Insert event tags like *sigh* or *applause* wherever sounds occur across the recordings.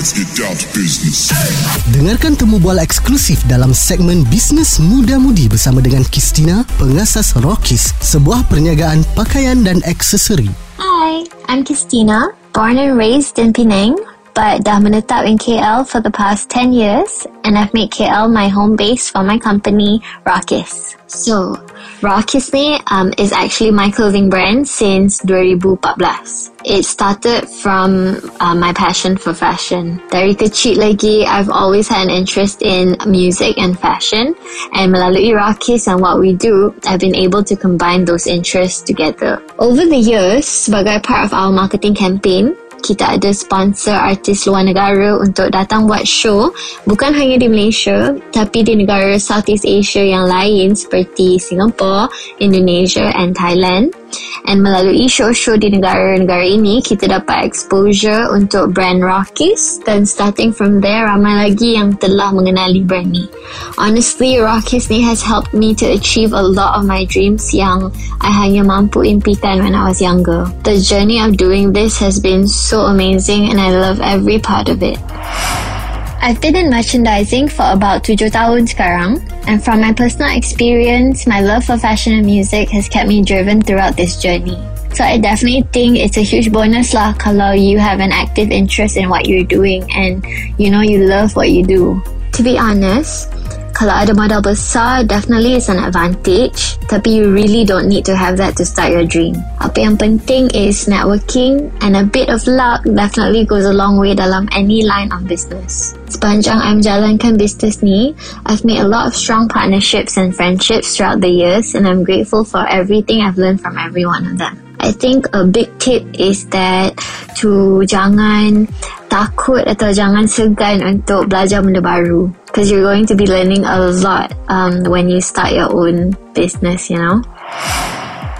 Let's get down to business. Dengarkan temu bual eksklusif dalam segmen Bisnes Muda-Mudi bersama dengan Kistina, pengasas Rockies, sebuah perniagaan pakaian dan aksesori. Hi, I'm Christina, born and raised in Penang, but dah menetap in KL for the past 10 years and I've made KL my home base for my company, Rockiss. So, Rockiss ni um, is actually my clothing brand since 2014. It started from uh, my passion for fashion. Dari kecil lagi, I've always had an interest in music and fashion and melalui Rockiss and what we do, I've been able to combine those interests together. Over the years, sebagai part of our marketing campaign, kita ada sponsor artis luar negara untuk datang buat show bukan hanya di Malaysia tapi di negara Southeast Asia yang lain seperti Singapore, Indonesia and Thailand. And melalui show-show di negara-negara ini, kita dapat exposure untuk brand Rockies dan starting from there, ramai lagi yang telah mengenali brand ni. Honestly, Rockies ni has helped me to achieve a lot of my dreams yang I hanya mampu impikan when I was younger. The journey of doing this has been so amazing and I love every part of it. I've been in merchandising for about 7 tahun sekarang and from my personal experience, my love for fashion and music has kept me driven throughout this journey. So I definitely think it's a huge bonus lah kalau you have an active interest in what you're doing and you know you love what you do. To be honest, kalau ada modal besar, definitely it's an advantage. Tapi you really don't need to have that to start your dream. Apa yang penting is networking and a bit of luck definitely goes a long way dalam any line of business. Sepanjang I'm jalankan bisnes ni, I've made a lot of strong partnerships and friendships throughout the years and I'm grateful for everything I've learned from every one of them. I think a big tip is that to jangan takut atau jangan segan untuk belajar benda baru because you're going to be learning a lot um, when you start your own business, you know.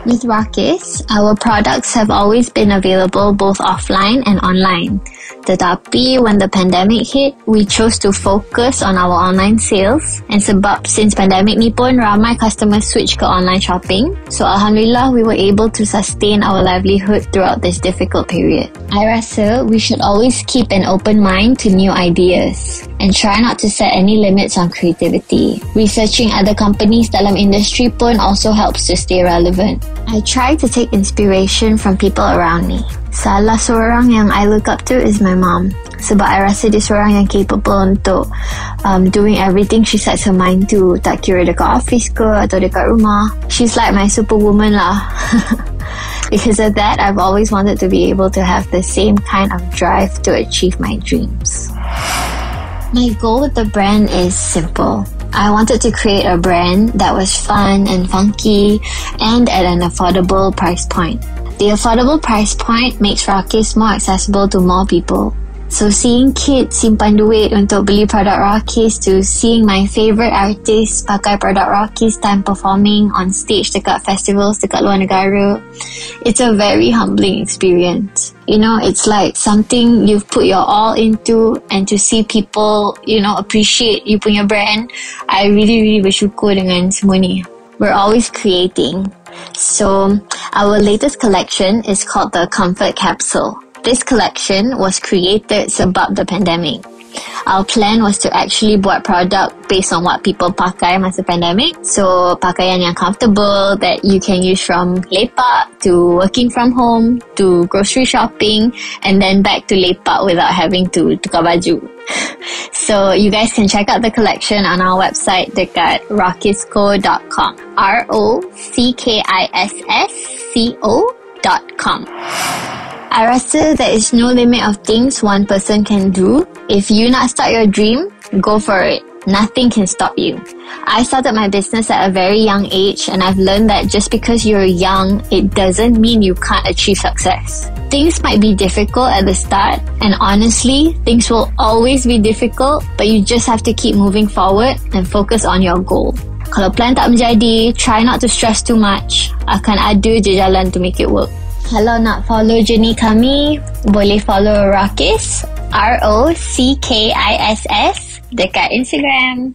With Rockiss, our products have always been available both offline and online. Tetapi when the pandemic hit, we chose to focus on our online sales and sebab since pandemic ni pun ramai customers switch ke online shopping. So Alhamdulillah, we were able to sustain our livelihood throughout this difficult period. I rasa we should always keep an open mind to new ideas and try not to set any limits on creativity. Researching other companies dalam industry pun also helps to stay relevant. I try to take inspiration from people around me. Salah seorang yang I look up to is my mom. Sebab I rasa dia seorang yang capable untuk um, doing everything she sets her mind to. Tak kira dekat office ke atau dekat rumah. She's like my superwoman lah. *laughs* because of that, I've always wanted to be able to have the same kind of drive to achieve my dreams. My goal with the brand is simple. I wanted to create a brand that was fun and funky and at an affordable price point. The affordable price point makes Rockiss more accessible to more people. So seeing kids simpan duit untuk beli produk Rockies to seeing my favourite artists pakai produk Rockies time performing on stage dekat festivals dekat luar negara, it's a very humbling experience. You know, it's like something you've put your all into and to see people, you know, appreciate you punya brand, I really really bersyukur dengan semua ni. We're always creating. So, our latest collection is called the Comfort Capsule. This collection was created sebab the pandemic. Our plan was to actually buat product based on what people pakai masa pandemic. So, pakaian yang comfortable that you can use from lepak to working from home to grocery shopping and then back to lepak without having to tukar baju. *laughs* So you guys can check out the collection on our website dekat rockissco.com. R O C K I S S C O dot com. I rasa there is no limit of things one person can do. If you not start your dream, go for it. Nothing can stop you. I started my business at a very young age and I've learned that just because you're young, it doesn't mean you can't achieve success. Things might be difficult at the start and honestly, things will always be difficult, but you just have to keep moving forward and focus on your goal. Kalau plan tak menjadi, try not to stress too much. Akan ada je jalan to make it work. Kalau nak follow journey kami, boleh follow Rockis, R-O-C-K-I-S-S dekat Instagram.